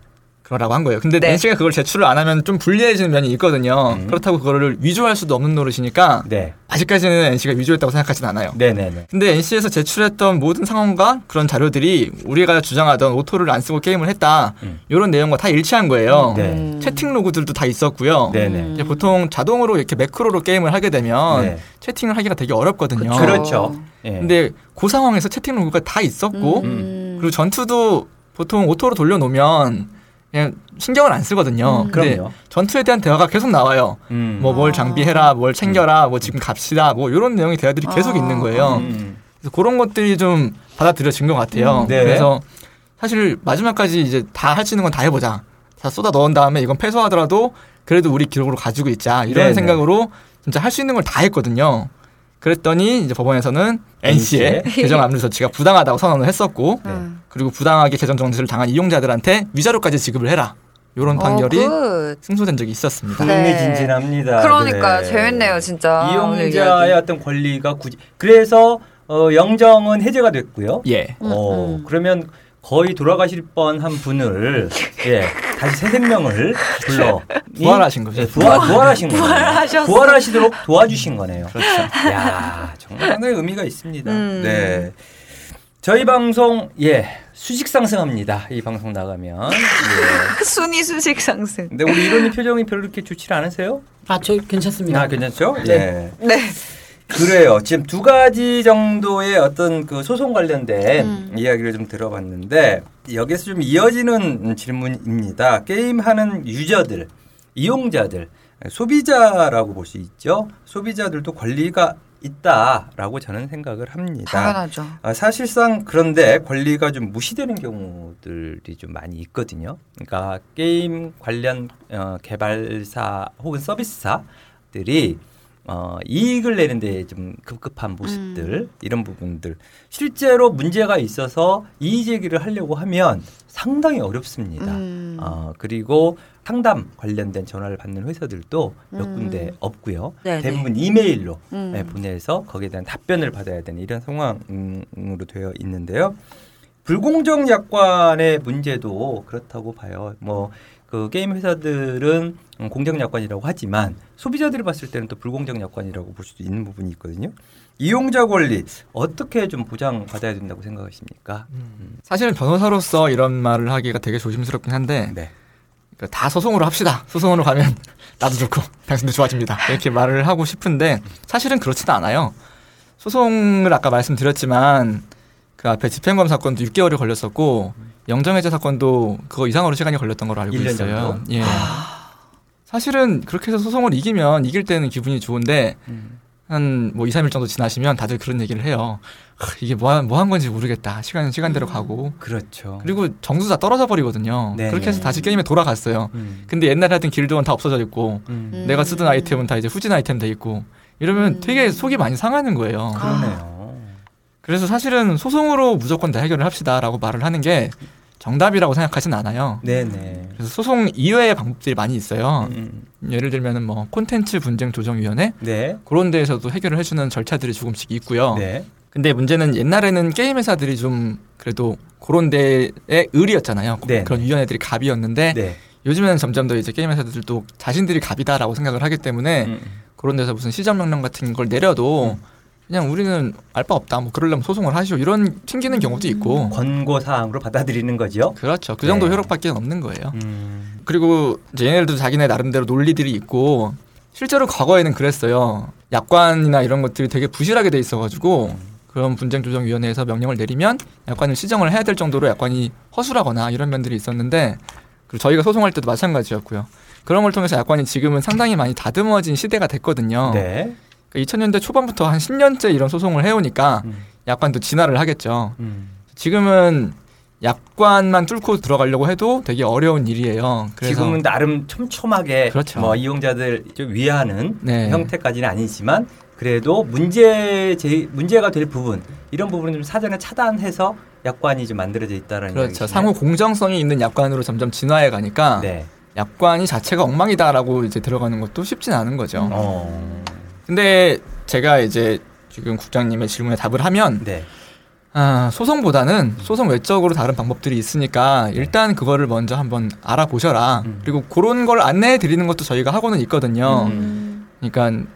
그러라고 한 거예요. 근데 네. NC가 그걸 제출을 안 하면 좀 불리해지는 면이 있거든요. 음. 그렇다고 그거를 위조할 수도 없는 노릇이니까 네. 아직까지는 NC가 위조했다고 생각하진 않아요. 네, 네, 네. 근데 NC에서 제출했던 모든 상황과 그런 자료들이 우리가 주장하던 오토를 안 쓰고 게임을 했다. 음. 이런 내용과 다 일치한 거예요. 네. 채팅 로그들도 다 있었고요. 네, 네. 이제 보통 자동으로 이렇게 매크로로 게임을 하게 되면 네. 채팅을 하기가 되게 어렵거든요. 그렇죠. 예. 근데 그 상황에서 채팅 로그가 다 있었고 음. 그리고 전투도 보통 오토로 돌려놓으면 그냥 신경을 안 쓰거든요. 근데 그럼요. 전투에 대한 대화가 계속 나와요. 음. 뭐뭘 장비해라, 뭘 챙겨라, 뭐 지금 갑시다, 뭐 이런 내용의 대화들이 계속 아. 있는 거예요. 음. 그래서 그런 것들이 좀 받아들여진 것 같아요. 음, 네. 그래서 사실 마지막까지 이제 다 할 수 있는 건 다 해보자. 다 쏟아 넣은 다음에 이건 패소하더라도 그래도 우리 기록으로 가지고 있자 이런 네네. 생각으로 진짜 할 수 있는 걸 다 했거든요. 그랬더니 이제 법원에서는 NC의 NC 의 계정 압류 조치가 부당하다고 선언을 했었고 네. 그리고 부당하게 계정 정지를 당한 이용자들한테 위자료까지 지급을 해라. 이런 판결이 어, good. 승소된 적이 있었습니다. 네. 흥미진진합니다. 그러니까 네. 재밌네요, 진짜. 이용자의. 어떤 권리가 굳이 그래서 어, 영정은 해제가 됐고요. 예. 어, 음. 그러면 거의 돌아가실 뻔한 분을 예 다시 생명을 불어 부활하신 거죠. 예, 부활, 부활하신 거예요. 부활하셨어. 부활하시도록 도와주신 거네요. 그렇죠. 야 정말 상당히 의미가 있습니다. 음. 네. 저희 방송 예 수직 상승합니다. 이 방송 나가면. 예. 순위 수직 상승. 근데 우리 이론이 표정이 별로 그렇게 좋지 않으세요? 아, 저 괜찮습니다. 아 괜찮죠? 네. 예. 네. 그래요. 지금 두 가지 정도의 어떤 그 소송 관련된 음. 이야기를 좀 들어봤는데 여기서 좀 이어지는 질문입니다. 게임하는 유저들, 이용자들, 소비자라고 볼 수 있죠. 소비자들도 권리가 있다라고 저는 생각을 합니다. 당연하죠. 아, 사실상 그런데 권리가 좀 무시되는 경우들이 좀 많이 있거든요. 그러니까 게임 관련 어, 개발사 혹은 서비스사들이 어, 이익을 내는데 좀 급급한 모습들 이런 부분들 실제로 문제가 있어서 이의 제기를 하려고 하면 상당히 어렵습니다. 음. 어, 그리고 상담 관련된 전화를 받는 회사들도 몇 음. 군데 없고요. 네네. 대부분 이메일로 음. 네, 보내서 거기에 대한 답변을 받아야 되는 이런 상황으로 되어 있는데요. 불공정 약관의 문제도 그렇다고 봐요. 뭐 그 게임 회사들은 음, 공정 약관이라고 하지만 소비자들이 봤을 때는 또 불공정 약관이라고 볼 수도 있는 부분이 있거든요. 이용자 권리 어떻게 좀 보장 받아야 된다고 생각하십니까? 음. 사실은 변호사로서 이런 말을 하기가 되게 조심스럽긴 한데 네. 그러니까 다 소송으로 합시다. 소송으로 가면 나도 좋고 당신도 좋아집니다. 이렇게 말을 하고 싶은데 사실은 그렇지도 않아요. 소송을 아까 말씀드렸지만 그 앞에 집행검 사건도 6개월이 걸렸었고 영정해제 사건도 그거 이상으로 시간이 걸렸던 걸로 알고 1년 있어요. 정도? 예. 사실은 그렇게 해서 소송을 이기면 이길 때는 기분이 좋은데 음. 한뭐 2, 3일 정도 지나시면 다들 그런 얘기를 해요. 하, 이게 뭐뭐한 건지 모르겠다. 시간 시간대로 가고 그렇죠. 그리고 정수 다 떨어져 버리거든요. 네. 그렇게 해서 다시 게임에 돌아갔어요. 음. 근데 옛날에 하던 길드원 다 없어져 있고 음. 음. 내가 쓰던 아이템은 다 이제 후진 아이템 돼 있고 이러면 음. 되게 속이 많이 상하는 거예요. 그러네요. 그래서 사실은 소송으로 무조건 다 해결을 합시다라고 말을 하는 게 정답이라고 생각하진 않아요. 네네. 그래서 소송 이외의 방법들이 많이 있어요. 음. 예를 들면은 뭐 콘텐츠 분쟁 조정위원회 네. 그런 데에서도 해결을 해주는 절차들이 조금씩 있고요. 네. 근데 문제는 옛날에는 게임 회사들이 좀 그래도 그런 데의 의리였잖아요. 네. 그런 위원회들이 갑이었는데 네. 요즘에는 점점 더 이제 게임 회사들도 자신들이 갑이다라고 생각을 하기 때문에 음. 그런 데서 무슨 시정 명령 같은 걸 내려도 그냥 우리는 알 바 없다. 뭐 그러려면 소송을 하시오. 이런 튕기는 경우도 있고. 권고 사항으로 받아들이는 거죠. 그렇죠. 그 정도 네. 효력밖에 없는 거예요. 음. 그리고 이제 얘네들도 자기네 나름대로 논리들이 있고 실제로 과거에는 그랬어요. 약관이나 이런 것들이 되게 부실하게 돼 있어가지고 그런 분쟁조정위원회에서 명령을 내리면 약관을 시정을 해야 될 정도로 약관이 허술하거나 이런 면들이 있었는데 그리고 저희가 소송할 때도 마찬가지였고요. 그런 걸 통해서 약관이 지금은 상당히 많이 다듬어진 시대가 됐거든요. 네. 2000년대 초반부터 한 10년째 이런 소송을 해오니까 음. 약관도 진화를 하겠죠. 음. 지금은 약관만 뚫고 들어가려고 해도 되게 어려운 일이에요. 지금은 나름 촘촘하게 그렇죠. 뭐 이용자들 좀 위하는 네. 형태까지는 아니지만 그래도 문제 제 문제가 될 부분 이런 부분은 좀 사전에 차단해서 약관이 좀 만들어져 있다라는 그렇죠. 이야기시네요. 상호 공정성이 있는 약관으로 점점 진화해 가니까 네. 약관이 자체가 엉망이다라고 이제 들어가는 것도 쉽진 않은 거죠. 어. 근데 제가 이제 지금 국장님의 질문에 답을 하면 네. 아, 소송보다는 소송 외적으로 다른 방법들이 있으니까 일단 그거를 먼저 한번 알아보셔라. 음. 그리고 그런 걸 안내해 드리는 것도 저희가 하고는 있거든요. 음. 그러니까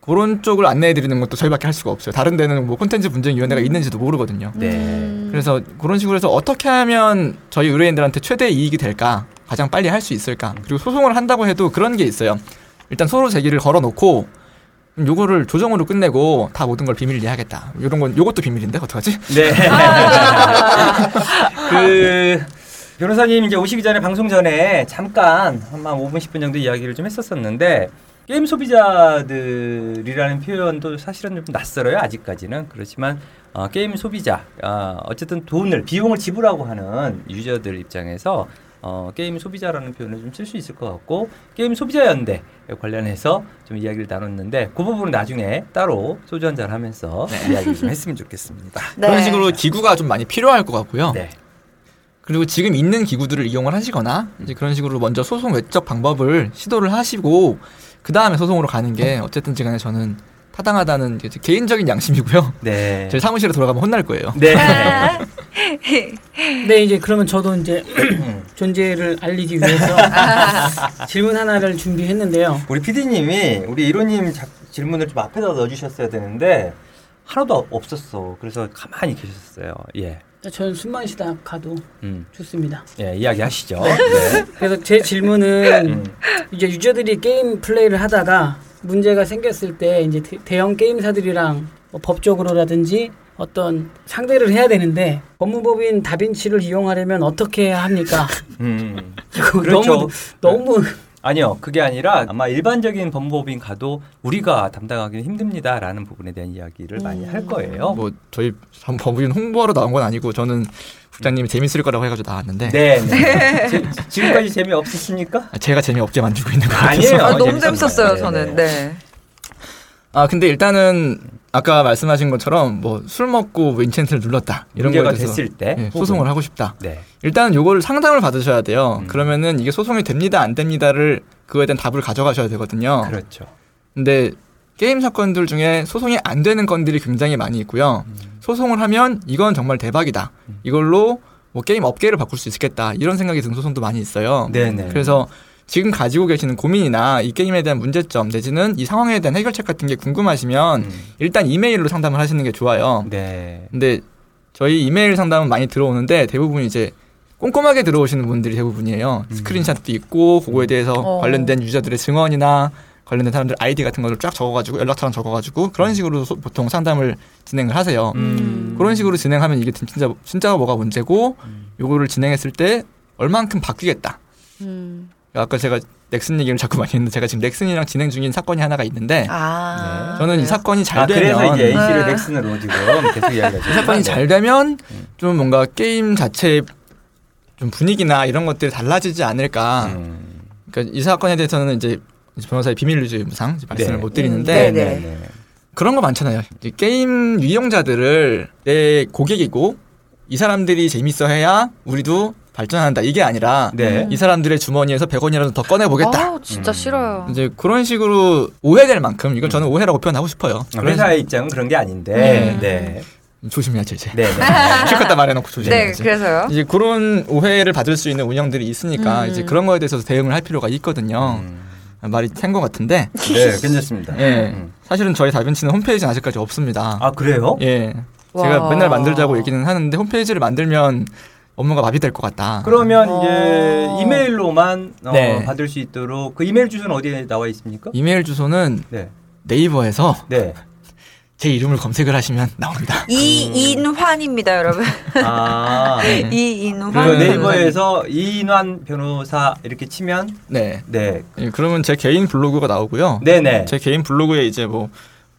그런 쪽을 안내해 드리는 것도 저희밖에 할 수가 없어요. 다른 데는 뭐 콘텐츠 분쟁 위원회가 있는지도 모르거든요. 네. 음. 그래서 그런 식으로 해서 어떻게 하면 저희 의뢰인들한테 최대 이익이 될까? 가장 빨리 할 수 있을까? 그리고 소송을 한다고 해도 그런 게 있어요. 일단 서로 제기를 걸어 놓고 그럼 요거를 조정으로 끝내고 다 모든 걸 비밀리 하겠다. 이런 건 요것도 비밀인데 어떡하지? 네. 그 변호사님 이제 오시기 전에 방송 전에 잠깐 한 5분 10분 정도 이야기를 좀 했었었는데 게임 소비자들이라는 표현도 사실은 좀 낯설어요 아직까지는 그렇지만 어, 게임 소비자 어, 어쨌든 돈을 비용을 지불하고 하는 유저들 입장에서 어, 게임 소비자라는 표현을 좀 쓸 수 있을 것 같고 게임 소비자 연대 관련해서 좀 이야기를 나눴는데 그 부분은 나중에 따로 소주 한잔 하면서 이야기 좀 했으면 좋겠습니다. 네. 그런 식으로 기구가 좀 많이 필요할 것 같고요. 네. 그리고 지금 있는 기구들을 이용을 하시거나 이제 그런 식으로 먼저 소송 외적 방법을 시도를 하시고 그 다음에 소송으로 가는 게 어쨌든지 간에 저는 타당하다는 게제 개인적인 양심이고요. 네. 제 사무실에 돌아가면 혼날 거예요. 네. 네 이제 그러면 저도 이제 존재를 알리기 위해서 질문 하나를 준비했는데요. 우리 PD님이 우리 이로님 작- 질문을 좀 앞에다 넣어주셨어야 되는데 하나도 없었어. 그래서 가만히 계셨어요. 예. 저는 숨만 쉬다 가도 음. 좋습니다. 예, 이야기 하시죠. 네. 그래서 제 질문은 음. 이제 유저들이 게임 플레이를 하다가 문제가 생겼을 때 이제 대- 대형 게임사들이랑 뭐 법적으로라든지 어떤 상대를 해야 되는데 법무법인 다빈치를 이용하려면 어떻게 합니까? 음. 그렇죠. 너무 너무 아니요, 그게 아니라 아마 일반적인 법무법인 가도 우리가 담당하기는 힘듭니다라는 부분에 대한 이야기를 많이 할 거예요. 뭐 저희 전 법인 홍보하러 나온 건 아니고 저는 국장님이 재밌을 거라고 해가지고 나왔는데 네. 네. 지- 지금까지 재미 없으십니까? 제가 재미 없게 만들고 있는 것 같아서 아니에요. 아, 너무 재밌었어요. 재밌었어요, 네, 저는. 네. 네. 아 근데 일단은 아까 말씀하신 것처럼 뭐 술 먹고 뭐 인챈트를 눌렀다 이런 거에 대해서 됐을 때 예, 소송을 하고 싶다. 네. 일단 요거를 상담을 받으셔야 돼요. 음. 그러면은 이게 소송이 됩니다 안 됩니다를 그거에 대한 답을 가져가셔야 되거든요. 그렇죠. 근데 게임 사건들 중에 소송이 안 되는 건들이 굉장히 많이 있고요. 음. 소송을 하면 이건 정말 대박이다. 이걸로 뭐 게임 업계를 바꿀 수 있겠다. 이런 생각이 드는 소송도 많이 있어요. 네네. 그래서 지금 가지고 계시는 고민이나 이 게임에 대한 문제점 내지는 이 상황에 대한 해결책 같은 게 궁금하시면 음. 일단 이메일로 상담을 하시는 게 좋아요. 네. 근데 저희 이메일 상담은 많이 들어오는데 대부분 이제 꼼꼼하게 들어오시는 분들이 대부분이에요. 음. 스크린샷도 있고 그거에 대해서 어. 관련된 유저들의 증언이나 관련된 사람들 아이디 같은 거를 쫙 적어가지고 연락처랑 적어가지고 그런 식으로 소- 보통 상담을 진행을 하세요. 음. 그런 식으로 진행하면 이게 진짜 진짜가 뭐가 문제고 음. 요거를 진행했을 때 얼만큼 바뀌겠다. 음. 아까 제가 넥슨 얘기를 자꾸 많이 했는데 제가 지금 넥슨이랑 진행 중인 사건이 하나가 있는데 아. 네. 저는 이 사건이 잘 아, 되면 그래서 이제 NC를 네. 넥슨으로 지금 계속 이야기하죠. 이 사건이 잘 되면 음. 좀 뭔가 게임 자체의 좀 분위기나 이런 것들이 달라지지 않을까. 음. 그러니까 이 사건에 대해서는 이제 변호사의 비밀 유지 무상 이제 말씀을 네. 못 드리는데 네, 네. 그런 거 많잖아요. 이제 게임 이용자들을 내 고객이고 이 사람들이 재밌어 해야 우리도 발전한다 이게 아니라 네. 이 사람들의 주머니에서 100원이라도 더 꺼내 보겠다. 아, 진짜 싫어요. 이제 그런 식으로 오해될 만큼 이건 저는 오해라고 표현하고 싶어요. 그런 회사의 입장은 그런 게 아닌데. 네. 식- 조심해야지 이제. 네. 네. 실컷 다 말해놓고 네, 조심해야지. 그래서요. 이제 그런 오해를 받을 수 있는 운영들이 있으니까 음. 이제 그런 거에 대해서 대응을 할 필요가 있거든요. 음. 말이 센것 같은데 네, 괜찮습니다. 예. 음. 사실은 저희 다빈치는 홈페이지는 아직까지 없습니다. 아, 그래요? 예. 와. 제가 맨날 만들자고 얘기는 하는데 홈페이지를 만들면 업무가 마비될 것 같다. 그러면 어. 이제 이메일로만 어, 네. 받을 수 있도록 그 이메일 주소는 어디에 나와 있습니까? 이메일 주소는 네. 네이버에서 네. 제 이름을 검색을 하시면 나옵니다. 이인환입니다, 여러분. 아. 이인환. 그 네. 네이버에서 이인환 변호사 이렇게 치면 네. 네. 예, 그러면 제 개인 블로그가 나오고요. 네 네. 제 개인 블로그에 이제 뭐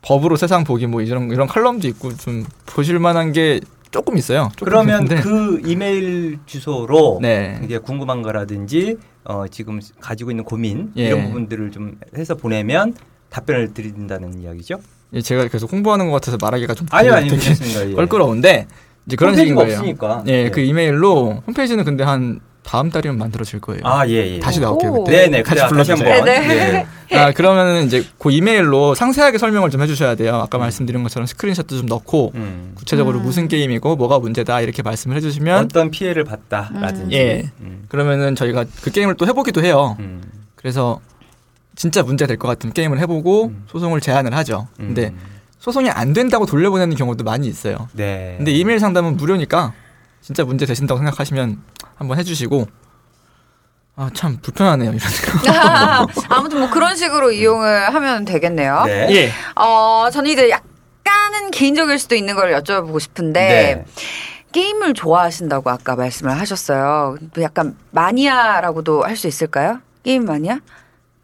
법으로 세상 보기 뭐 이런 이런 칼럼도 있고 좀 보실 만한 게 조금 있어요. 조금 그러면 있는데. 그 이메일 주소로 네. 이게 궁금한 거라든지 어, 지금 가지고 있는 고민 예. 이런 부분들을 좀 해서 보내면 답변을 드린다는 이야기죠? 예, 제가 계속 홍보하는 것 같아서 말하기가 좀 아니요, 아니요, 되게 괜찮습니다. 예. 껄끄러운데 이제 그런 식인 거예요. 없으니까. 예, 네. 그 이메일로 홈페이지는 근데 한 다음 달이면 만들어질 거예요. 아, 예, 예. 다시 나올게요. 그때. 네네. 같이 그래, 다시 불러주세요. 네네. 네. 아, 그러면은 이제 그 이메일로 상세하게 설명을 좀 해주셔야 돼요. 아까 말씀드린 것처럼 스크린샷도 좀 넣고 음. 구체적으로 음. 무슨 게임이고 뭐가 문제다 이렇게 말씀을 해주시면 어떤 피해를 봤다라든지. 예. 음. 그러면은 저희가 그 게임을 또 해보기도 해요. 음. 그래서 진짜 문제 될 것 같은 게임을 해보고 음. 소송을 제안을 하죠. 음. 근데 소송이 안 된다고 돌려보내는 경우도 많이 있어요. 네. 근데 이메일 상담은 무료니까 진짜 문제 되신다고 생각하시면 한번 해주시고 아 참 불편하네요 이런 거. 아무튼 뭐 그런 식으로 이용을 하면 되겠네요. 네. 예. 어, 저는 이제 약간은 개인적일 수도 있는 걸 여쭤보고 싶은데 네. 게임을 좋아하신다고 아까 말씀을 하셨어요. 약간 마니아라고도 할 수 있을까요? 게임 마니아?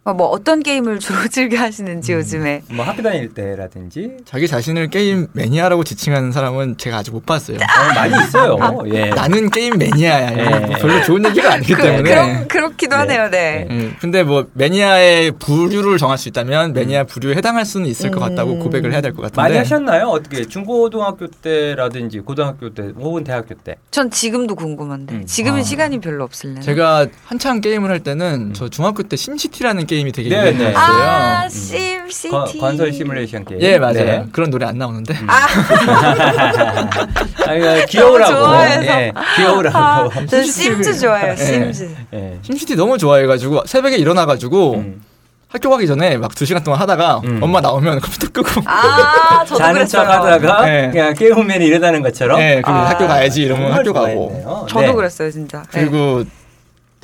어, 뭐 어떤 게임을 주로 즐겨 하시는지 요즘에. 뭐 학교 다닐 때라든지 자기 자신을 게임 매니아라고 지칭하는 사람은 제가 아직 못 봤어요. 어, 많이 있어요. 예. 나는 게임 매니아야. 예. 뭐 별로 좋은 얘기가 아니기 그, 때문에. 그런 그렇기도 네. 하네요. 네. 예, 근데 뭐 매니아의 부류를 정할 수 있다면 매니아 부류에 해당할 수는 있을 것 같다고 음. 고백을 해야 될 것 같은데. 많이 하셨나요? 어떻게 중고등학교 때라든지 고등학교 때 혹은 대학교 때? 전 지금도 궁금한데 음. 지금은 아. 시간이 별로 없을래요. 제가 한창 게임을 할 때는 저 중학교 때 심시티라는 게임 이 되게 네, 유명했어요. 네. 아, 건- 심시티. 건설 시뮬레이션 게임. 예, 맞아요. 네. 그런 노래 안 나오는데. 아, 아니, 귀여우라고. 너무 좋아해서. 예, 귀여우라고. 아, 저 심즈 좋아해요. 예. 심즈. 예. 심시티 너무 좋아해가지고 새벽에 일어나가지고 음. 학교 가기 전에 막 두 시간 동안 하다가 음. 엄마 나오면 컴퓨터 끄고 아, 저도 자는 척. 하다가 네. 그냥 게임맨이 이러다는 것처럼. 네, 그리고 아. 학교 가야지 이러면 학교 가고 좋아했네요. 저도 네. 그랬어요, 진짜. 네. 그리고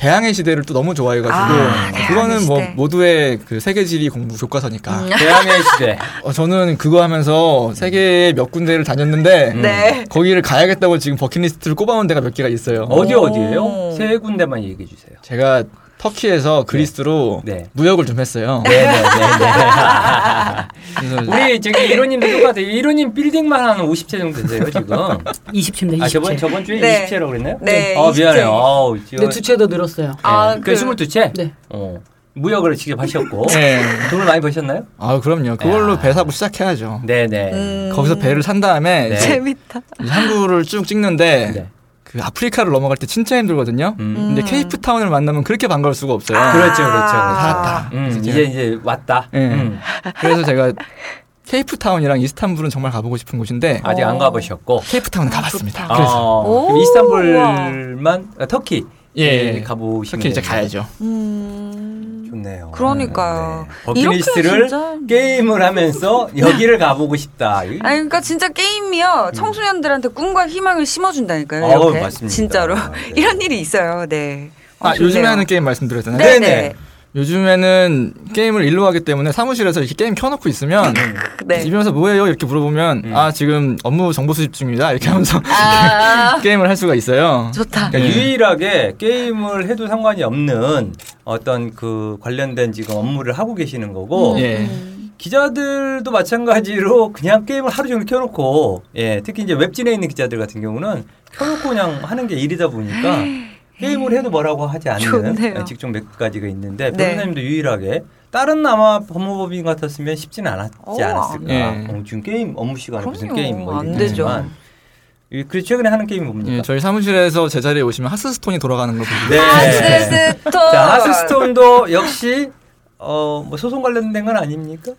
대항해 시대를 또 너무 좋아해가지고 아, 그거는 뭐 시대. 모두의 그 세계 지리 공부 교과서니까 음. 대항해 시대. 어, 저는 그거 하면서 세계 몇 군데를 다녔는데 음. 네. 거기를 가야겠다고 지금 버킷리스트를 꼽아온 데가 몇 개가 있어요. 어디 오. 어디예요? 세 군데만 얘기해 주세요. 제가 터키에서 그리스로 네. 무역을 좀 했어요. 네 네네. 그래서 우리 저기 이로님도 똑같아요. 이로님 빌딩만 한 50채 정도 되세요 지금. 20채입니다. 20채. 아 저번 저번 주에 네. 20채라고 그랬나요? 네, 어 20채. 미안해요. 아우 지금. 근데 두채더 늘었어요. 아, 그 그- 22채? 네. 어. 무역을 직접 하셨고 네. 돈을 많이 버셨나요? 아 그럼요. 그걸로 야. 배 사고 시작해야죠. 네네. 음. 거기서 배를 산 다음에 네. 재밌다. 항구를 쭉 찍는데 네. 그 아프리카를 넘어갈 때 진짜 힘들거든요. 음. 근데 케이프타운을 만나면 그렇게 반가울 수가 없어요. 아. 그렇죠, 그렇죠, 그렇죠. 살았다. 음, 이제 이제 왔다. 예. 음. 그래서 제가 케이프타운이랑 이스탄불은 정말 가보고 싶은 곳인데 아직 안 어. 가보셨고. 케이프타운 아, 가봤습니다. 좋다. 그래서 어, 이스탄불만 아, 터키 예. 가보시면 터키 이제 되겠네요. 가야죠. 음. 좋네요. 그러니까요. 네. 버킷리스트를 이렇게 진짜- 게임을 하면서 여기를 가보고 싶다. 이- 아니 그러니까 진짜 게임이요 청소년들한테 꿈과 희망을 심어준다니까요. 이렇게 맞습니다. 진짜로 네. 이런 일이 있어요. 네. 어, 아 좋네요. 요즘에 하는 게임 말씀드렸잖아요. 네, 네 네. 네. 요즘에는 게임을 일로 하기 때문에 사무실에서 이렇게 게임 켜놓고 있으면 네. 집에서 뭐해요 이렇게 물어보면 음. 아 지금 업무 정보 수집 중입니다 이렇게 하면서 아 게임을 할 수가 있어요. 좋다. 그러니까 네. 유일하게 게임을 해도 상관이 없는 어떤 그 관련된 지금 업무를 하고 계시는 거고 예. 음. 기자들도 마찬가지로 그냥 게임을 하루 종일 켜놓고 예 특히 이제 웹진에 있는 기자들 같은 경우는 켜놓고 그냥 하는 게 일이다 보니까 게임을 해도 뭐라고 하지 않는 좋네요. 직종 몇 가지가 있는데 네. 변호사님도 유일하게 다른 아마 법무법인 같았으면 쉽지는 않았지 어, 않았을까. 예. 어, 지금 게임 업무 시간에 무슨 그럼요. 게임 뭐안 이렇게 되죠. 하지만 이- 그 최근에 하는 게임이 뭡니까? 예, 저희 사무실에서 제자리에 오시면 하스스톤이 돌아가는 걸 보고 네. 하스스톤. 자, 하스스톤도 역시 어, 뭐 소송 관련된 건 아닙니까?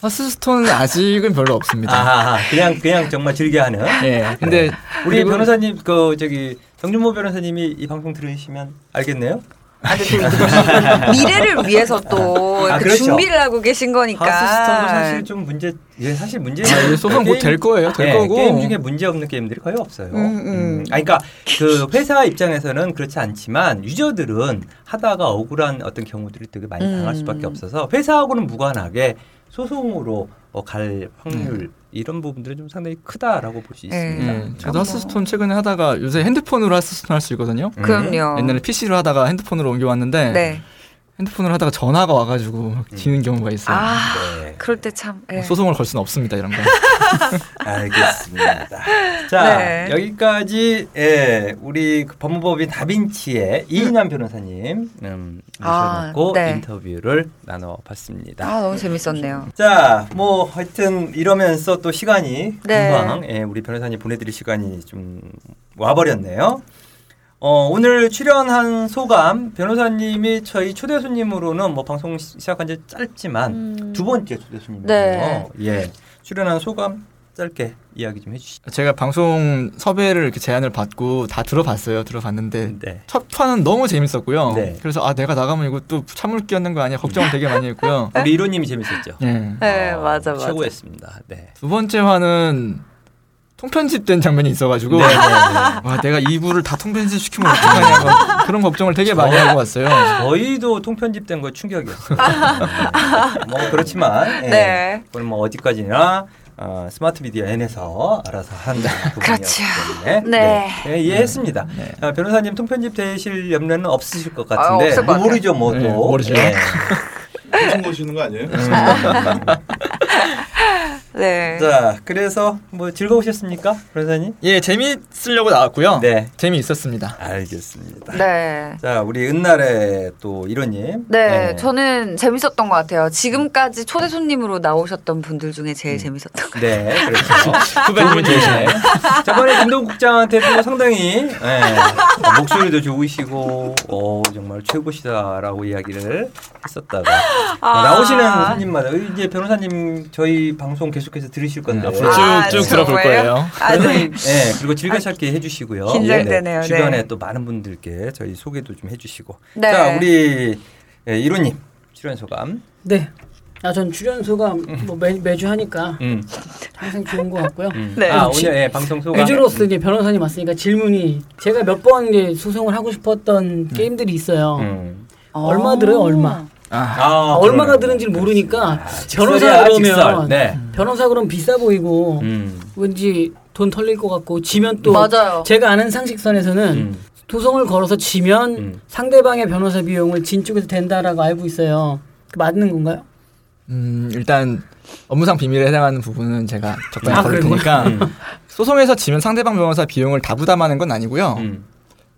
하스스톤은 아직은 별로 없습니다. 아, 그냥 그냥 정말 즐겨 하는. 예. 근데 우리 변호사님 그 저기 정준모 변호사님이 이 방송 들으시면 알겠네요. 아, 미래를 위해서 또 아, 그렇죠. 준비를 하고 계신 거니까. 하스스톤도 사실 좀 문제, 예, 사실 문제. 아, 소송 곧될 거예요. 될 예, 거고. 게임 중에 문제 없는 게임들이 거의 없어요. 음, 음. 아, 그러니까 그 회사 입장에서는 그렇지 않지만 유저들은 하다가 억울한 어떤 경우들이 되게 많이 당할 음. 수밖에 없어서 회사하고는 무관하게 소송으로 어, 갈 확률 네. 이런 부분들은 좀 상당히 크다라고 볼수 예. 있습니다. 예, 저도 하스스톤 최근에 하다가 요새 핸드폰으로 하스스톤 할 수 있거든요. 음. 그럼요. 옛날에 PC로 하다가 핸드폰으로 옮겨왔는데 네. 핸드폰으로 하다가 전화가 와가지고 지는 경우가 있어요. 아, 네. 그럴 때 참. 예. 소송을 걸 수는 없습니다 이런 거. 알겠습니다. 자 네. 여기까지 예, 우리 그 법무법인 다빈치의 이인환 변호사님 음, 아, 모셔놓고 네. 인터뷰를 나눠봤습니다. 아, 너무 재밌었네요. 자, 뭐 하여튼 이러면서 또 시간이 네. 금방 예, 우리 변호사님 보내드릴 시간이 좀 와버렸네요. 어, 오늘 출연한 소감 변호사님이 저희 초대 손님으로는 뭐 방송 시- 시작한 지 짧지만 음. 두 번째 초대 손님이에요. 네. 예, 출연한 소감 짧게 이야기 좀 해주시죠. 제가 방송 섭외를 이렇게 제안을 받고 다 들어봤어요. 들어봤는데 네. 첫 판은 너무 재밌었고요. 네. 그래서 아 내가 나가면 이거 또 참을 끼얹는 거 아니야 걱정을 되게 많이 했고요. 우리 이로님이 재밌었죠. 예. 네, 어, 맞아, 맞아. 최고였습니다. 네. 두 번째 화는 통편집된 장면이 있어가지고 네, 네, 네. 와 내가 이부를 다 통편집 시키면 어떡하냐 막 그런 걱정을 되게 많이 하고 왔어요. 저희도 통편집된 거 충격이었어요. 뭐 그렇지만 예. 네. 그건 뭐 어디까지나 어, 스마트 미디어 N에서 알아서 한 부분이었기 그렇죠. 때문에 네. 네, 이해했습니다. 네. 어, 변호사님 통편집 되실 염려는 없으실 것 아, 같은데 없을 것 뭐. 모르죠 뭐또 네, 모르죠. 무슨 보시는 거 아니에요? 네. 자 그래서 뭐 즐거우셨습니까 변호사님? 예 재밌으려고 나왔고요. 네 재미있었습니다. 알겠습니다. 네. 자 우리 은날의 또 이로님 네, 저는 재밌었던 것 같아요. 지금까지 초대 손님으로 나오셨던 분들 중에 제일 재밌었던 것 같아요. 네 그렇죠. 후배님은 좋으시네. 저번에 김동국장한테도 상당히 예, 목소리도 좋으시고 어, 정말 최고시다라고 이야기를 했었다가 아. 나오시는 손님마다 이제 변호사님 저희 방송 계속 해서 들으실 건데 앞으로 아, 쭉쭉 들어볼? 거예요. 아, 네. 예, 그리고 즐겨찾기 해주시고요. 긴장되네요. 네, 주변에 네. 또 많은 분들께 저희 소개도 좀 해주시고. 네. 자, 우리 예, 이로님 출연 소감. 네. 아, 전 출연 소감 뭐 매, 매주 하니까 음, 항상 좋은 것 같고요. 음. 네. 아 지- 오늘 예, 방송 소감. 유저로서 이제 변호사님 왔으니까 질문이 제가 몇 번 이제 소송을 하고 싶었던 게임들이 있어요. 음. 얼마 들어요, 얼마? 아, 아, 얼마가 그러네요. 드는지를 모르니까 직설이야, 변호사. 그러면 네. 변호사 그럼 비싸 보이고 음. 왠지 돈 털릴 것 같고 지면 또 맞아요. 제가 아는 상식선에서는 음. 소송을 걸어서 지면 음. 상대방의 변호사 비용을 진 쪽에서 된다라고 알고 있어요. 그 맞는 건가요? 음, 일단 업무상 비밀에 해당하는 부분은 제가 적당히 아, 걸을? 테니까 소송에서 지면 상대방 변호사 비용을 다 부담하는 건 아니고요. 음.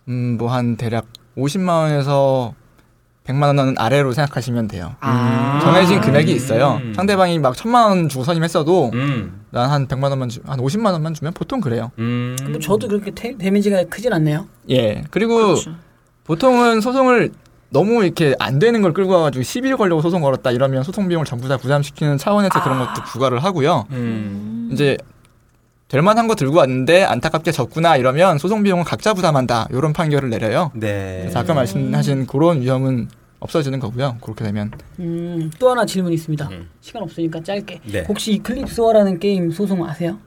음, 뭐한 대략 50만 원에서 100만 원 아래로 생각하시면 돼요. 아. 정해진 금액이 있어요. 음. 상대방이 막 천만 원 주고 선임했어도 음. 난한 100만 원만 주, 한 50만 원만 주면 보통 그래요. 음. 뭐 저도 그렇게 태- 데미지가 크진 않네요. 예. 그리고 그렇죠. 보통은 소송을 너무 이렇게 안 되는 걸 끌고 와가지고 시비를 걸려고 소송 걸었다 이러면 소송 비용을 전부 다 부담시키는 차원에서 그런 것도 부과를 하고요. 음. 이제 될 만한 거 들고 왔는데 안타깝게 졌구나 이러면 소송 비용은 각자 부담한다 이런 판결을 내려요. 네. 그래서 아까 말씀하신 그런 위험은 없어지는 거고요. 그렇게 되면 음, 또 하나 질문이 있습니다. 음. 시간 없으니까 짧게. 네. 혹시 이클립스워라는 게임 소송 아세요?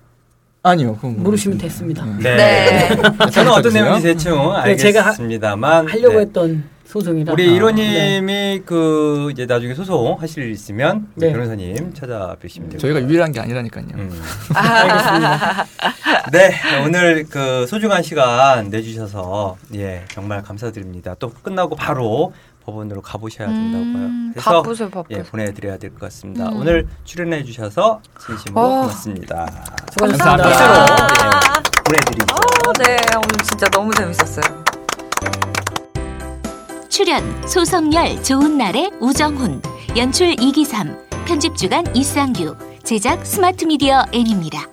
아니요. 그건 모르시면. 됐습니다. 음. 네. 네. 저는 어떤. 내용인지 대충 네, 알겠습니다만 하려고 네. 했던 소송이라. 우리 아, 이로님이 그 이제 나중에 소송 하실 일 있으면 네. 변호사님 찾아뵈시면 되고 저희가 유일한 게 아니라니까요. 음. 알겠습니다. 네 오늘 그 소중한 시간 내주셔서 예 정말 감사드립니다. 또 끝나고 바로 법원으로 가보셔야 된다고요. 음, 그래서 바쁘세요, 바쁘세요. 예 보내드려야 될 것 같습니다. 음. 오늘 출연해 주셔서 진심으로 어. 고맙습니다. 수고하셨습니다. 감사합니다. 박수로 예, 보내드리죠. 아, 네. 오늘 진짜 너무 재밌었어요. 출연 소성열 좋은 날의 우정훈 연출 이기삼 편집 주간 이상규 제작 스마트 미디어 N입니다.